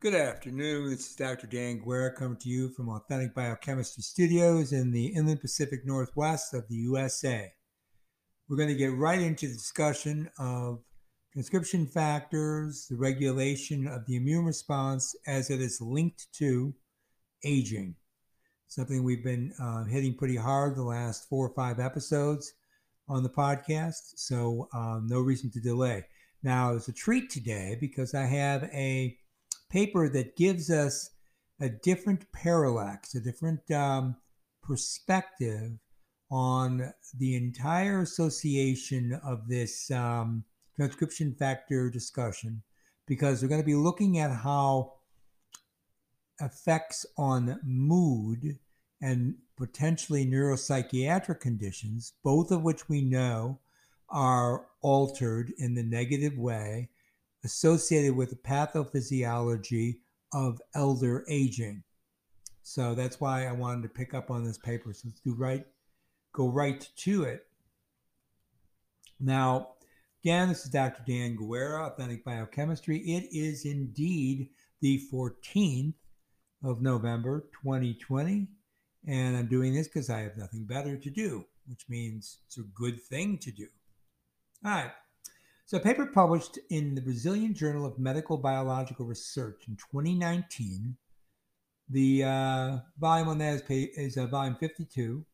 Good afternoon. This is Dr. Dan Guerra coming to you from Authentic Biochemistry Studios in the Inland Pacific Northwest of the USA. We're going to get right into the discussion of transcription factors, the regulation of the immune response as it is linked to aging. Something we've been uh, hitting pretty hard the last four or five episodes on the podcast, so um, no reason to delay. Now, it's a treat today because I have a paper that gives us a different parallax, a different um, perspective on the entire association of this um, transcription factor discussion, because we're going to be looking at how effects on mood and potentially neuropsychiatric conditions, both of which we know are altered in the negative way, associated with the pathophysiology of elder aging. So that's why I wanted to pick up on this paper. So let's do right, go right to it. Now, again, this is Dr. Dan Guerra, Authentic Biochemistry. It is indeed the 14th of November, 2020. And I'm doing this because I have nothing better to do, which means it's a good thing to do. All right. So, a paper published in the Brazilian Journal of Medical Biological Research in 2019. The uh, volume on that is, is uh, volume 52,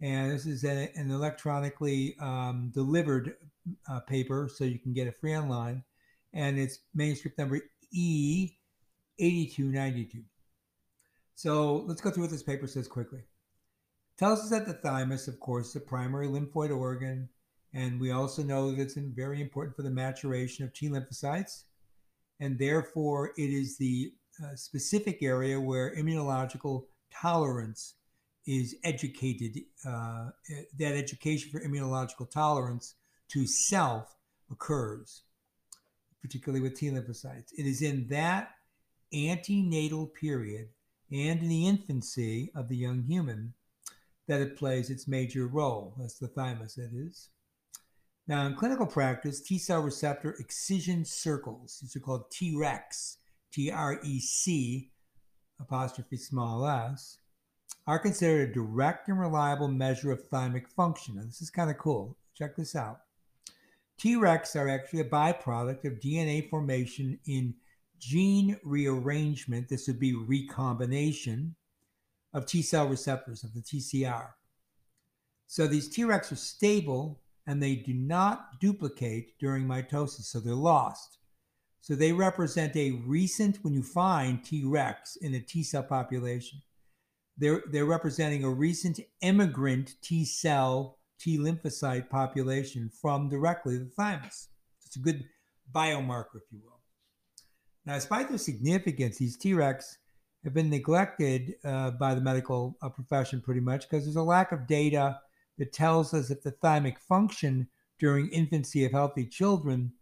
and this is a, an electronically um, delivered uh, paper, so you can get it free online, and it's manuscript number E8292. So let's go through what this paper says quickly. Tells us that the thymus, of course, is the primary lymphoid organ and we also know that it's very important for the maturation of T lymphocytes. And therefore, it is the uh, specific area where immunological tolerance is educated, uh, that education for immunological tolerance to self occurs, particularly with T lymphocytes. It is in that antenatal period and in the infancy of the young human that it plays its major role. That's the thymus, that is. Now, in clinical practice, T cell receptor excision circles, these are called Trecs, T R E C apostrophe small s, are considered a direct and reliable measure of thymic function. Now, this is kind of cool. Check this out. Trecs are actually a byproduct of DNA formation in gene rearrangement. This would be recombination of T cell receptors, of the TCR. So these Trecs are stable and they do not duplicate during mitosis, so they're lost. So they represent a recent, when you find Trecs in a T cell population, they're, they're representing a recent immigrant T cell, T lymphocyte population from directly the thymus. It's a good biomarker, if you will. Now, despite their significance, these Trecs have been neglected uh, by the medical uh, profession pretty much because there's a lack of data that tells us if the thymic function during infancy of healthy children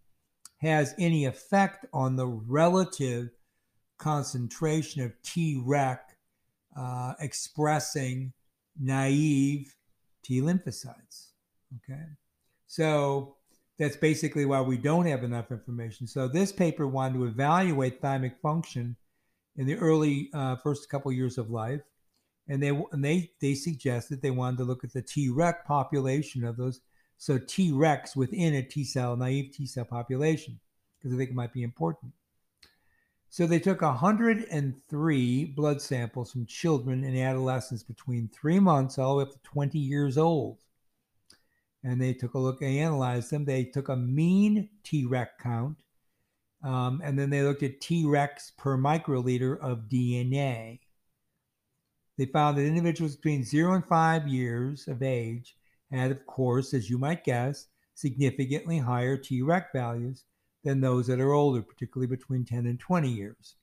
has any effect on the relative concentration of Trec uh, expressing naive T lymphocytes. Okay. So that's basically why we don't have enough information. So this paper wanted to evaluate thymic function in the early uh, first couple years of life and they and they they suggested they wanted to look at the Trec population of those. So Trecs within a T cell naive T cell population because I think it might be important. So they took 103 blood samples from children and adolescents between three months all the way up to 20 years old. And they took a look, they analyzed them. They took a mean Trec count, um, and then they looked at Trecs per microliter of DNA. They found that individuals between zero and five years of age had, of course, as you might guess, significantly higher Trec values than those that are older, particularly between 10 and 20 years,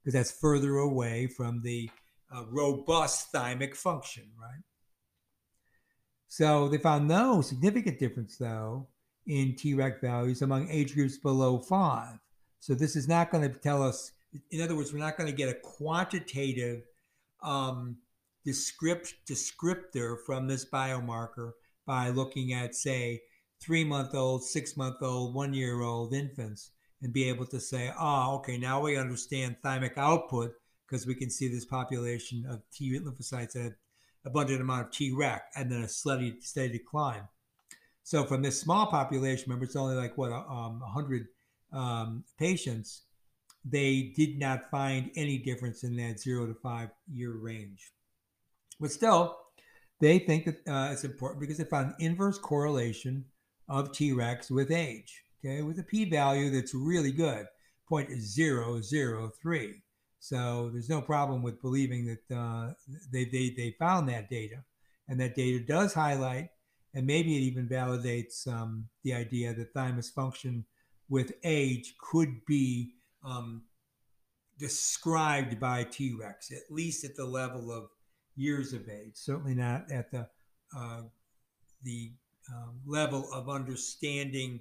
because that's further away from the uh, robust thymic function, right? So they found no significant difference, though, in Trec values among age groups below five. So this is not going to tell us, in other words, we're not going to get a quantitative um, descript, descriptor from this biomarker by looking at, say, three month old, six month old, one year old infants and be able to say, oh, okay, now we understand thymic output because we can see this population of T lymphocytes that have abundant amount of Trec and then a steady, steady decline. So from this small population, remember it's only like what um, 100 um, patients, they did not find any difference in that zero to five year range. But still, they think that uh, it's important because they found inverse correlation of Trecs with age, okay, with a p value that's really good 0.003. So there's no problem with believing that uh, they, they, they found that data. And that data does highlight, and maybe it even validates um, the idea that thymus function with age could be um, described by Trecs, at least at the level of years of age. Certainly not at the uh, the um, level of understanding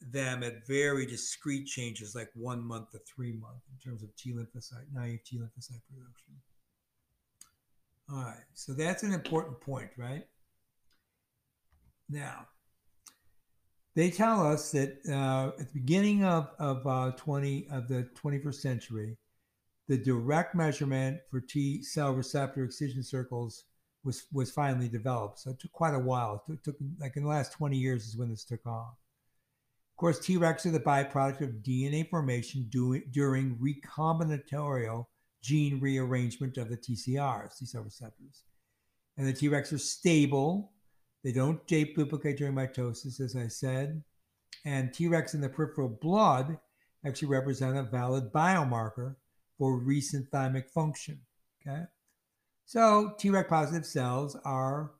them at very discrete changes, like one month to three month in terms of T lymphocyte, naive T lymphocyte production. All right, so that's an important point, right? Now, they tell us that uh, at the beginning of, of uh, 20 of the 21st century, the direct measurement for T cell receptor excision circles was was finally developed. So it took quite a while. It took, like in the last 20 years is when this took off. Of course, Trecs are the byproduct of DNA formation during recombinatorial gene rearrangement of the TCRs, T cell receptors. And the Trecs are stable. They don't duplicate during mitosis, as I said. And Trecs in the peripheral blood actually represent a valid biomarker for recent thymic function. Okay. So Trec positive cells are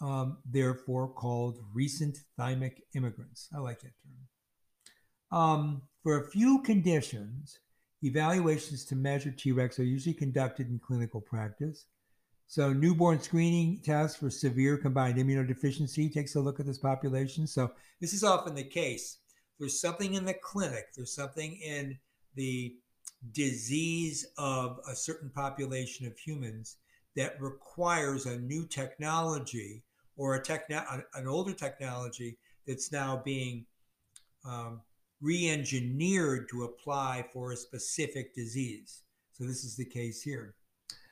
um, therefore called recent thymic immigrants. I like that term. Um, for a few conditions, evaluations to measure Trecs are usually conducted in clinical practice. So, newborn screening tests for severe combined immunodeficiency takes a look at this population. So, this is often the case. There's something in the clinic, there's something in the disease of a certain population of humans that requires a new technology or a techno- an older technology that's now being um, re-engineered to apply for a specific disease. So this is the case here.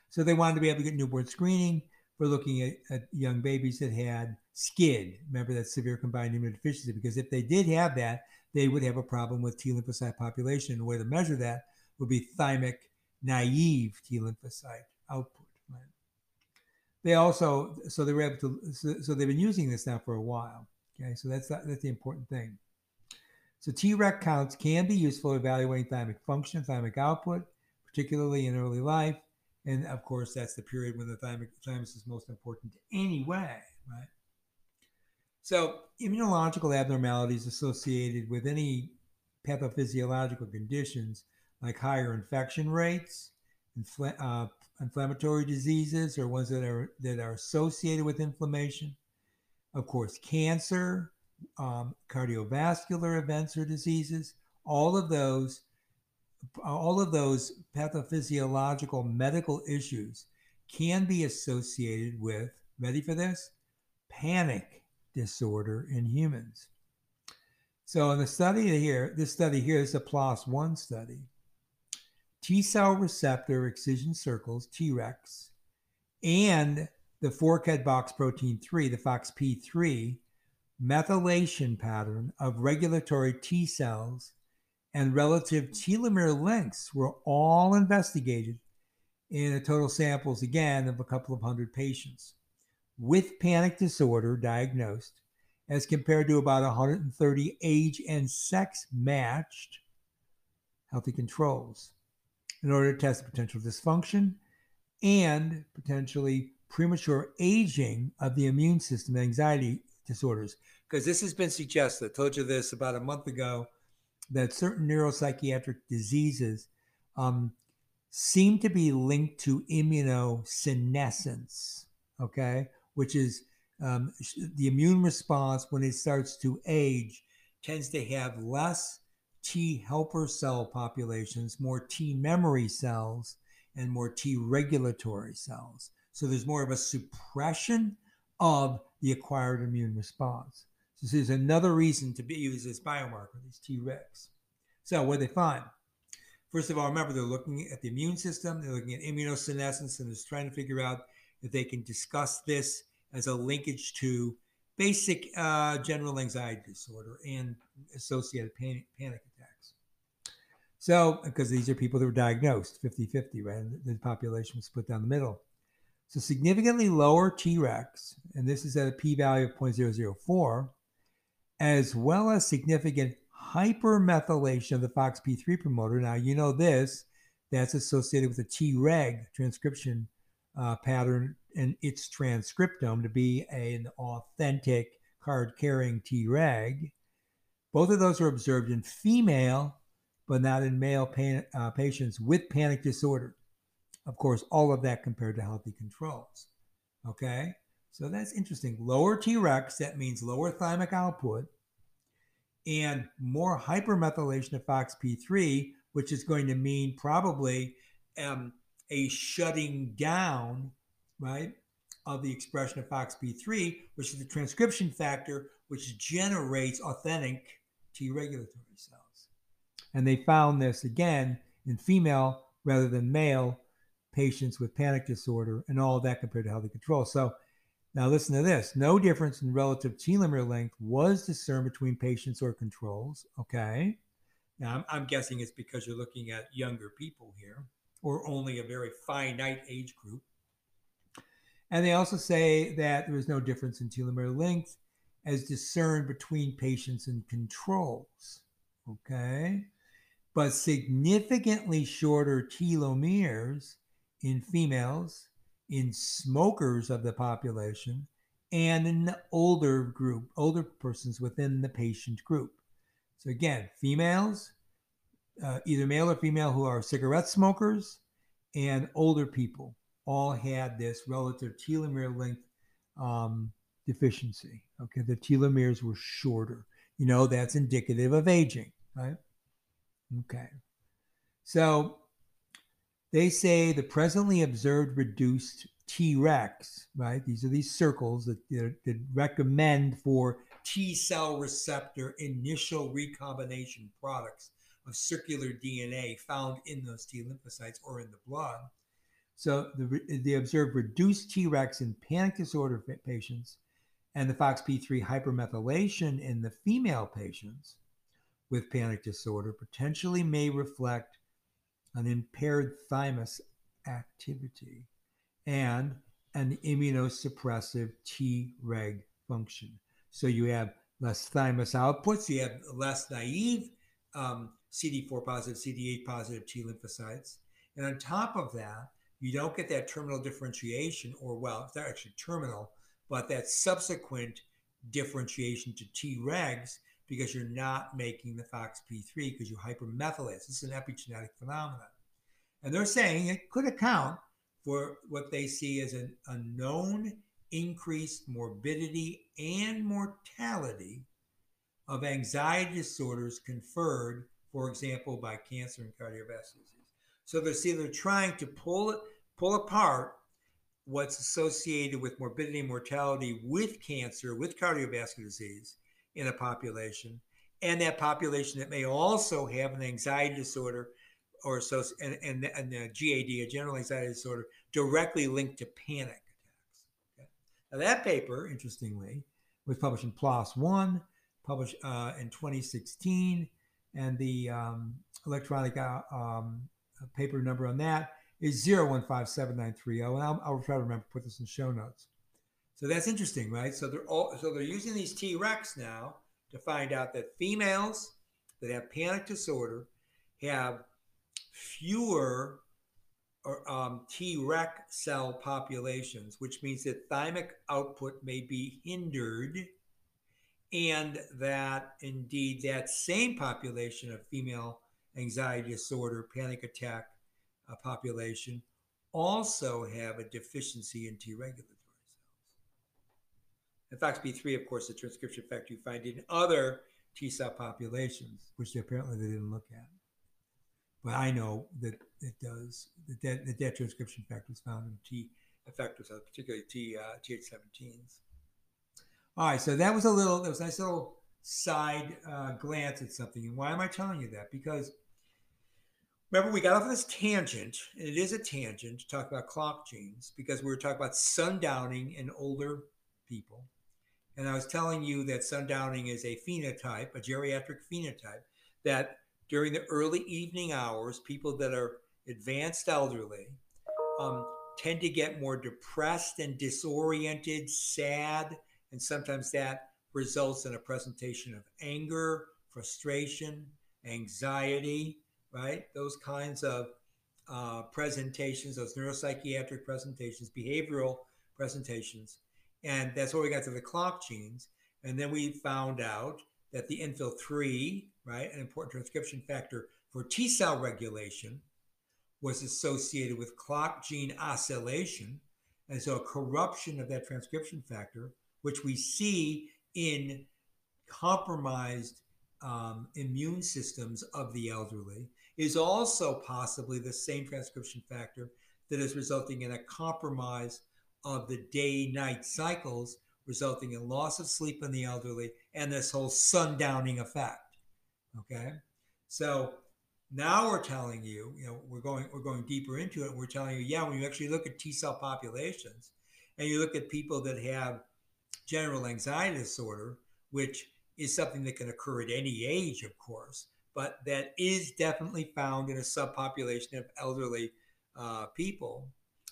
So they wanted to be able to get newborn screening for looking at, at young babies that had SCID. Remember that severe combined immunodeficiency, because if they did have that, they would have a problem with T lymphocyte population. And the way to measure that would be thymic naive T lymphocyte output. Right? They also, so they were able to, so, so they've been using this now for a while. Okay, so that's that's the important thing. So Trec counts can be useful evaluating thymic function, thymic output, particularly in early life. And of course, that's the period when the thymus is most important anyway, right? So immunological abnormalities associated with any pathophysiological conditions like higher infection rates, infl- uh, inflammatory diseases or ones that are that are associated with inflammation. Of course, cancer, um, cardiovascular events or diseases, all of those, all of those pathophysiological medical issues can be associated with, ready for this, panic disorder in humans. So in the study here, this study here is a PLOS one study. T cell receptor excision circles, Trecs, and the fork head box protein 3, the FOXP3, methylation pattern of regulatory T cells and relative telomere lengths were all investigated in a total samples again of a couple of hundred patients with panic disorder diagnosed as compared to about 130 age and sex matched healthy controls in order to test potential dysfunction and potentially premature aging of the immune system anxiety disorders. Because this has been suggested. I told you this about a month ago that certain neuropsychiatric diseases um, seem to be linked to immunosenescence, okay, which is um, the immune response when it starts to age tends to have less T helper cell populations, more T memory cells, and more T regulatory cells. So there's more of a suppression of the acquired immune response. This is another reason to be used as biomarker, these Trecs. So what they find? First of all, remember they're looking at the immune system, they're looking at immunosenescence, and they're trying to figure out if they can discuss this as a linkage to basic uh, general anxiety disorder and associated panic, panic attacks. So, because these are people that were diagnosed 50 50, right? And the population was split down the middle. So, significantly lower Trecs, and this is at a p value of 0.004, as well as significant hypermethylation of the FOXP3 promoter. Now, you know this, that's associated with a Treg transcription uh, pattern and its transcriptome to be an authentic card carrying Treg. Both of those are observed in female, but not in male pan, uh, patients with panic disorder. Of course, all of that compared to healthy controls. Okay, so that's interesting. Lower Trecs, that means lower thymic output, and more hypermethylation of FOXP3, which is going to mean probably um, a shutting down, right, of the expression of FOXP3, which is the transcription factor which generates authentic T regulatory cells. And they found this again in female rather than male patients with panic disorder and all of that compared to healthy control. So now listen to this. No difference in relative telomere length was discerned between patients or controls. Okay. Now I'm, I'm guessing it's because you're looking at younger people here or only a very finite age group. And they also say that there was no difference in telomere length as discerned between patients and controls. Okay. But significantly shorter telomeres in females, in smokers of the population, and in the older group, older persons within the patient group. So again, females, uh, either male or female who are cigarette smokers and older people all had this relative telomere length um, deficiency. Okay, the telomeres were shorter. You know, that's indicative of aging, right? Okay. So they say the presently observed reduced Trecs, right? These are these circles that, that recommend for T cell receptor initial recombination products of circular DNA found in those T lymphocytes or in the blood. So the, they observed reduced Trecs in panic disorder patients and the FOXP3 hypermethylation in the female patients with panic disorder potentially may reflect an impaired thymus activity and an immunosuppressive Treg function. So you have less thymus outputs, you have less naive um, CD4 positive, CD8 positive T lymphocytes. And on top of that, you don't get that terminal differentiation, or well, it's not actually terminal, but that subsequent differentiation to Tregs because you're not making the FOXP3 because you hypermethylase. This is an epigenetic phenomenon. And they're saying it could account for what they see as an, a known increased morbidity and mortality of anxiety disorders conferred for example, by cancer and cardiovascular disease. So they're see they're trying to pull it pull apart what's associated with morbidity and mortality with cancer, with cardiovascular disease in a population, and that population that may also have an anxiety disorder or so and, and, and the GAD, a general anxiety disorder, directly linked to panic attacks. Okay? Now that paper, interestingly, was published in PLOS One, published uh, in 2016 and the um, electronic uh, um, paper number on that is 015793 and I'll, I'll, try to remember to put this in show notes. So that's interesting, right? So they're all so they're using these Trecs now to find out that females that have panic disorder have fewer or um, Treg cell populations, which means that thymic output may be hindered and that indeed that same population of female anxiety disorder, panic attack uh, population also have a deficiency in T regulatory cells. FOXP3, of course, the transcription factor you find in other T cell populations, which apparently they didn't look at. But I know that it does, that, that transcription factor is found in T effectors, particularly T, uh, Th17s. All right, so that was a little, that was a nice little side uh, glance at something. And why am I telling you that? Because remember, we got off this tangent, and it is a tangent to talk about clock genes because we were talking about sundowning in older people. And I was telling you that sundowning is a phenotype, a geriatric phenotype, that during the early evening hours, people that are advanced elderly um, tend to get more depressed and disoriented, sad, and sometimes that results in a presentation of anger, frustration, anxiety, right? Those kinds of uh, presentations, those neuropsychiatric presentations, behavioral presentations. And that's where we got to the clock genes. And then we found out that the NFIL3, right, an important transcription factor for T cell regulation, was associated with clock gene oscillation. And so a corruption of that transcription factor, which we see in compromised um, immune systems of the elderly, is also possibly the same transcription factor that is resulting in a compromise of the day night cycles, resulting in loss of sleep in the elderly and this whole sundowning effect. Okay. So now we're telling you, you know, we're going we're going deeper into it. We're telling you, yeah, when you actually look at T cell populations and you look at people that have general anxiety disorder, which is something that can occur at any age, of course, but that is definitely found in a subpopulation of elderly uh, people,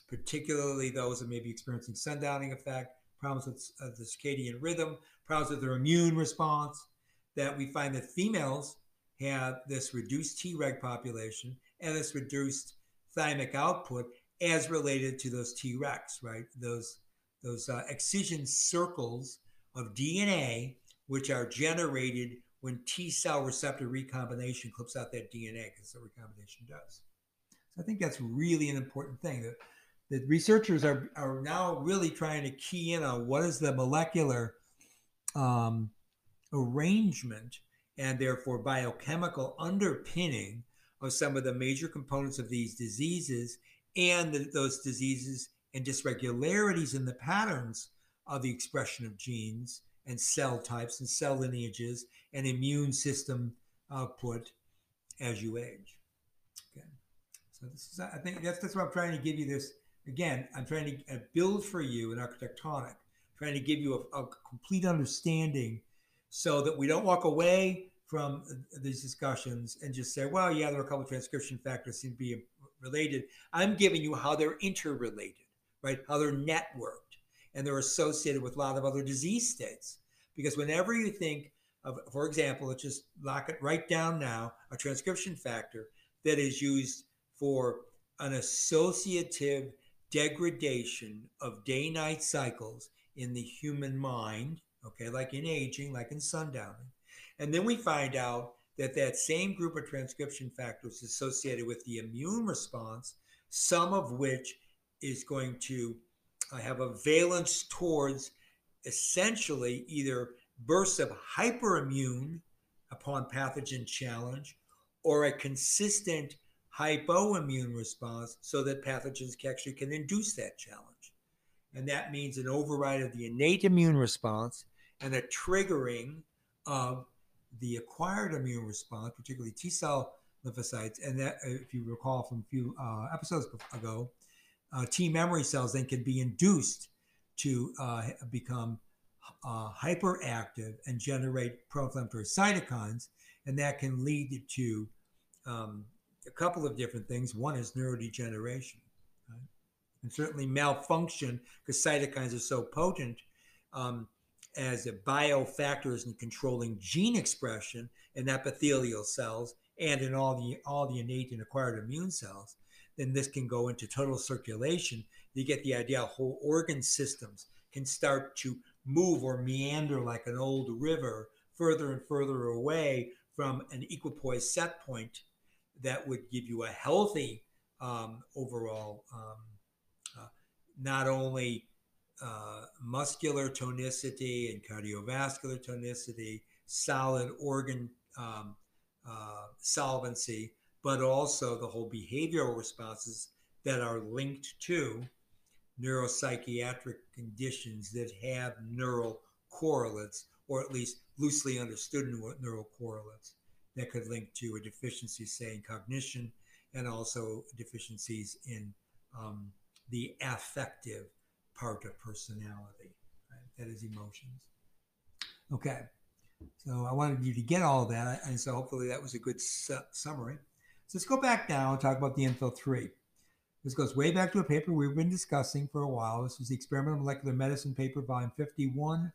particularly those that may be experiencing sundowning effect, problems with uh, the circadian rhythm, problems with their immune response, that we find that females have this reduced Trec population and this reduced thymic output as related to those Trecs, right? Those those uh, excision circles of DNA, which are generated when T cell receptor recombination clips out that DNA, because the recombination does. So I think that's really an important thing. That the researchers are, are now really trying to key in on what is the molecular um, arrangement and therefore biochemical underpinning of some of the major components of these diseases and the, those diseases and dysregularities in the patterns of the expression of genes and cell types and cell lineages and immune system output as you age. Okay, so this is I think that's that's what I'm trying to give you this again. I'm trying to uh, build for you an architectonic, trying to give you a, a complete understanding so that we don't walk away from these discussions and just say, well, yeah, there are a couple of transcription factors seem to be related. I'm giving you how they're interrelated, right? How they're networked and they're associated with a lot of other disease states. Because whenever you think of, for example, let's just lock it right down now, a transcription factor that is used for an associative degradation of day night cycles in the human mind, okay, like in aging, like in sundowning. And then we find out that that same group of transcription factors associated with the immune response, some of which is going to uh, have a valence towards essentially either bursts of hyperimmune upon pathogen challenge or a consistent hypoimmune response so that pathogens actually can induce that challenge. And that means an override of the innate immune response and a triggering of the acquired immune response, particularly T cell lymphocytes. And that, if you recall from a few uh, episodes ago, uh, T memory cells then can be induced to uh, become uh, hyperactive and generate pro-inflammatory cytokines, and that can lead to um, a couple of different things. One is neurodegeneration, right? and certainly malfunction because cytokines are so potent um, as a biofactors in controlling gene expression in epithelial cells and in all the all the innate and acquired immune cells. Then this can go into total circulation. You get the idea. Whole organ systems can start to move or meander like an old river further and further away from an equipoise set point that would give you a healthy um, overall, um, uh, not only uh, muscular tonicity and cardiovascular tonicity, solid organ um, uh, solvency, but also the whole behavioral responses that are linked to neuropsychiatric conditions that have neural correlates or at least loosely understood neural correlates that could link to a deficiency, say, in cognition and also deficiencies in um, the affective part of personality, right? that is emotions. Okay, so I wanted you to get all that, and so hopefully that was a good su- summary. So let's go back now and talk about the NFIL 3. This goes way back to a paper we've been discussing for a while. This was the Experimental Molecular Medicine paper, volume 51,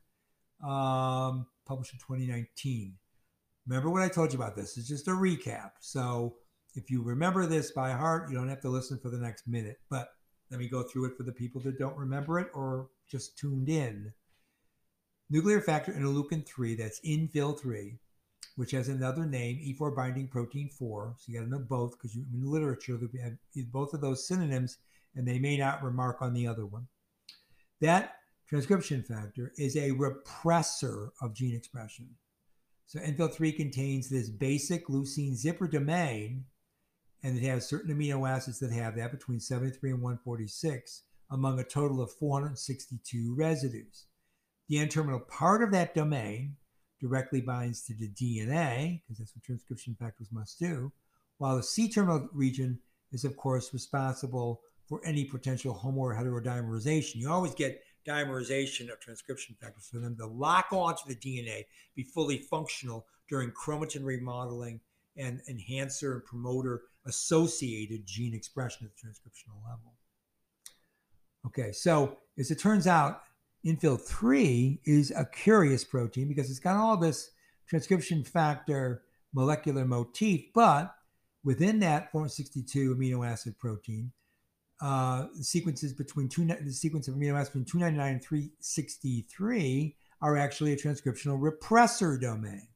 um, published in 2019. Remember what I told you about this? It's just a recap. So if you remember this by heart, you don't have to listen for the next minute. But let me go through it for the people that don't remember it or just tuned in. Nuclear factor interleukin 3, that's NFIL 3, which has another name, E4 binding protein 4. So you got to know both because in literature, they have both of those synonyms and they may not remark on the other one. That transcription factor is a repressor of gene expression. So NFIL3 contains this basic leucine zipper domain, and it has certain amino acids that have that between 73 and 146 among a total of 462 residues. The N-terminal part of that domain directly binds to the DNA, because that's what transcription factors must do, while the C-terminal region is, of course, responsible for any potential homo or heterodimerization. You always get dimerization of transcription factors for them to lock onto the DNA, be fully functional during chromatin remodeling and enhancer and promoter associated gene expression at the transcriptional level. Okay, so as it turns out, NFIL 3 is a curious protein because it's got all this transcription factor molecular motif, but within that 462 amino acid protein, uh, sequences between two the sequence of amino acids between 299 and 363 are actually a transcriptional repressor domain.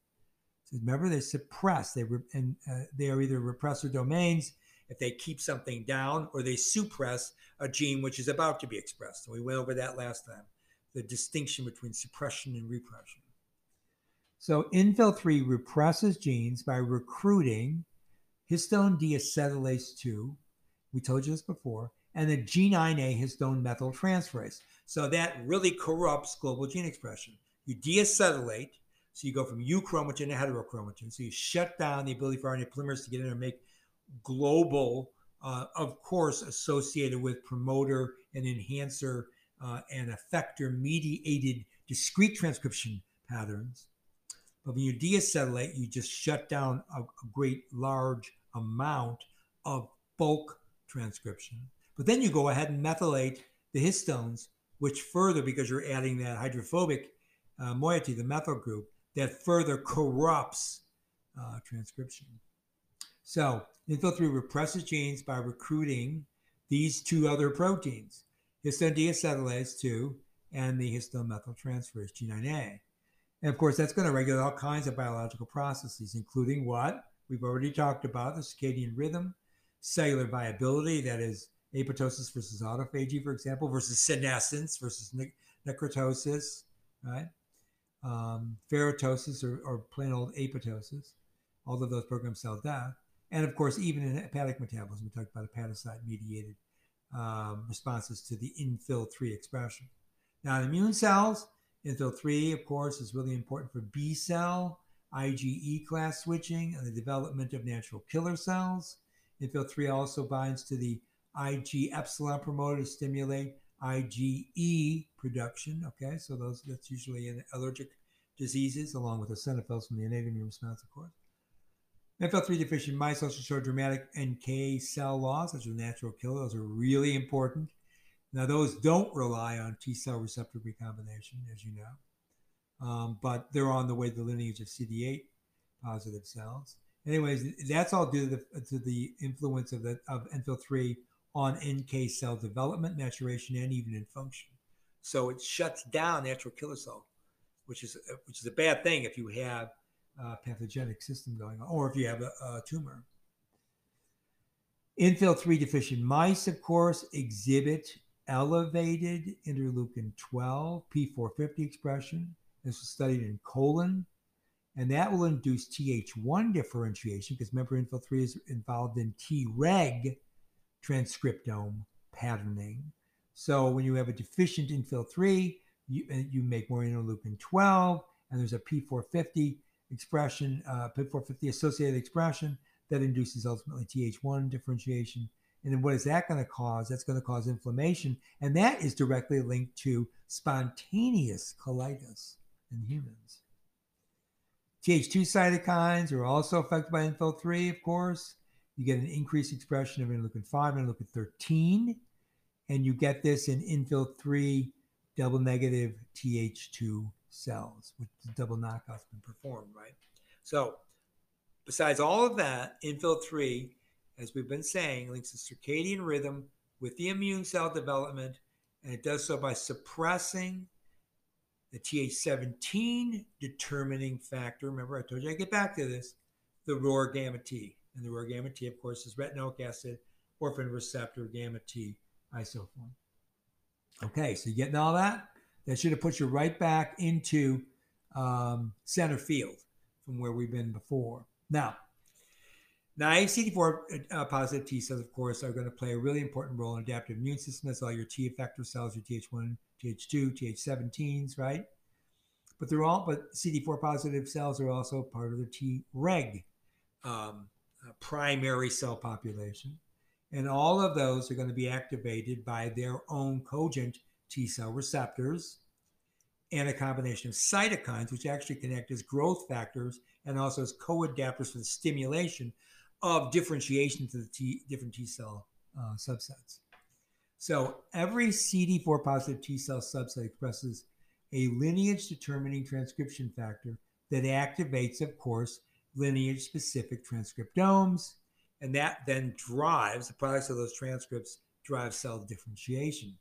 So remember, they suppress. They re, and uh, they are either repressor domains if they keep something down, or they suppress a gene which is about to be expressed. So we went over that last time. The distinction between suppression and repression. So NFIL3 represses genes by recruiting histone deacetylase 2. We told you this before and the G9A histone methyltransferase. So that really corrupts global gene expression. You deacetylate, so you go from euchromatin to heterochromatin. So you shut down the ability for RNA polymerase to get in and make global, uh, of course, associated with promoter and enhancer uh, and effector mediated discrete transcription patterns. But when you deacetylate, you just shut down a, a great large amount of bulk transcription. But then you go ahead and methylate the histones, which further, because you're adding that hydrophobic uh, moiety, the methyl group, that further corrupts uh, transcription. So, NFIL3 represses genes by recruiting these two other proteins, histone deacetylase 2 and the histone methyltransferase G9A. And of course, that's going to regulate all kinds of biological processes, including what we've already talked about the circadian rhythm, cellular viability, that is, apoptosis versus autophagy, for example, versus senescence versus ne- necrotosis, right? Um, ferroptosis or, or plain old apoptosis, all of those programmed cell death. And of course, even in hepatic metabolism, we talked about hepatocyte mediated um, responses to the NFIL 3 expression. Now, in immune cells, NFIL 3, of course, is really important for B cell, IgE class switching, and the development of natural killer cells. NFIL 3 also binds to the Ig epsilon promoter to stimulate IgE production. Okay, so those that's usually in allergic diseases, along with eosinophils from the innate immune response, of course. FL3 deficient mice also show dramatic NK cell loss, which is a natural killer. Those are really important. Now, those don't rely on T cell receptor recombination, as you know, um, but they're on the way to the lineage of CD8 positive cells. Anyways, that's all due to the, to the influence of the of NFIL3 on NK cell development, maturation, and even in function. So it shuts down natural killer cell, which is which is a bad thing if you have a pathogenic system going on, or if you have a, a tumor. NFIL 3 deficient mice, of course, exhibit elevated interleukin 12 P450 expression. This was studied in colon, and that will induce Th1 differentiation because remember, NFIL 3 is involved in Treg transcriptome patterning. So when you have a deficient NFIL 3, you, you make more interleukin 12, and there's a P450 expression, uh, P450 associated expression that induces ultimately Th1 differentiation. And then what is that going to cause? That's going to cause inflammation, and that is directly linked to spontaneous colitis in humans. Th2 cytokines are also affected by NFIL 3, of course. You get an increased expression of interleukin 5 and interleukin 13, and you get this in NFIL 3 double negative Th2 cells, which the double knockout's been performed, right? So, besides all of that, NFIL 3, as we've been saying, links the circadian rhythm with the immune cell development, and it does so by suppressing the Th17 determining factor. Remember, I told you I get back to this the ROR gamma T. And the ROR gamma T, of course, is retinoic acid, orphan receptor, gamma T isoform. Okay, so you getting all that? That should have put you right back into um, center field from where we've been before. Now, naive CD4 uh, positive T cells, of course, are going to play a really important role in adaptive immune system. That's all your T effector cells, your Th1, Th2, Th17s, right? But they're all, but CD4 positive cells are also part of the T reg um, primary cell population. And all of those are going to be activated by their own cogent T cell receptors and a combination of cytokines, which actually connect as growth factors and also as co adapters for the stimulation of differentiation to the T, different T cell uh, subsets. So every CD4 positive T cell subset expresses a lineage determining transcription factor that activates, of course, lineage specific transcriptomes. And that then drives the products of those transcripts drive cell differentiation.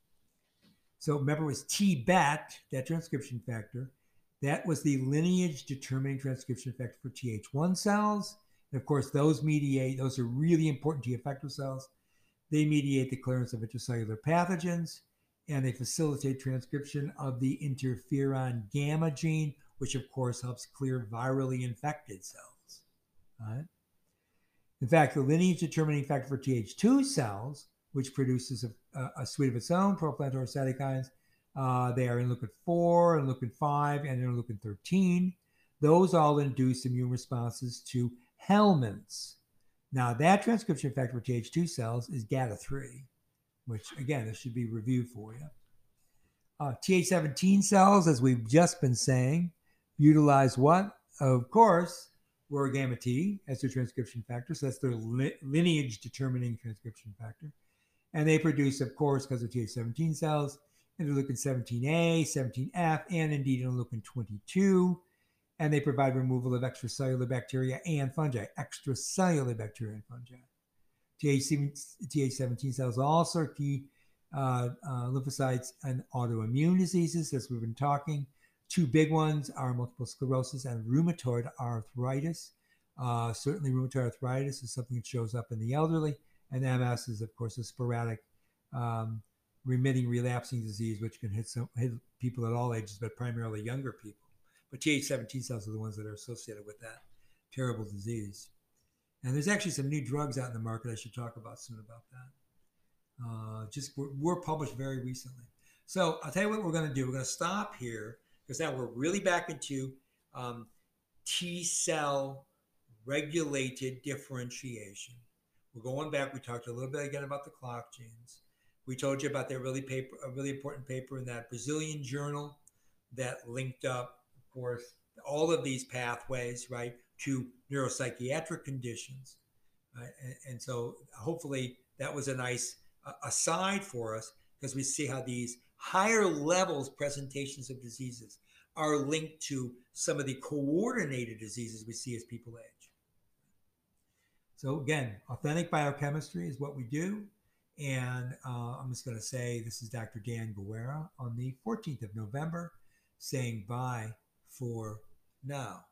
So remember, it was T-BET, that transcription factor. That was the lineage determining transcription factor for Th1 cells. And of course, those mediate, those are really important T effector cells. They mediate the clearance of intracellular pathogens and they facilitate transcription of the interferon gamma gene, which of course helps clear virally infected cells. Right? In fact, the lineage determining factor for Th2 cells, which produces a, a suite of its own proinflammatory cytokines, uh, they are interleukin 4, interleukin 5, and interleukin 13. Those all induce immune responses to helminths. Now, that transcription factor for Th2 cells is GATA3, which again, this should be reviewed for you. Uh, Th17 cells, as we've just been saying, utilize what? Of course, ROR gamma T as their transcription factor. So that's their li- lineage determining transcription factor. And they produce, of course, because of Th17 cells, interleukin 17A, 17F, and indeed interleukin 22 and they provide removal of extracellular bacteria and fungi, extracellular bacteria and fungi. Th17 cells also are key uh, uh, lymphocytes and autoimmune diseases, as we've been talking. Two big ones are multiple sclerosis and rheumatoid arthritis. Uh, certainly, rheumatoid arthritis is something that shows up in the elderly, and MS is, of course, a sporadic, um, remitting, relapsing disease, which can hit, some, hit people at all ages, but primarily younger people. But Th17 cells are the ones that are associated with that terrible disease. And there's actually some new drugs out in the market. I should talk about soon about that. Uh, just were, were, published very recently. So I'll tell you what we're going to do. We're going to stop here because now we're really back into um, T cell regulated differentiation. We're going back. We talked a little bit again about the clock genes. We told you about that really paper, a really important paper in that Brazilian journal that linked up of course, all of these pathways, right, to neuropsychiatric conditions. Right? And, and, so hopefully that was a nice aside for us because we see how these higher levels presentations of diseases are linked to some of the coordinated diseases we see as people age. So again, authentic biochemistry is what we do. And uh, I'm just going to say this is Dr. Dan Guerra on the 14th of November saying bye for now.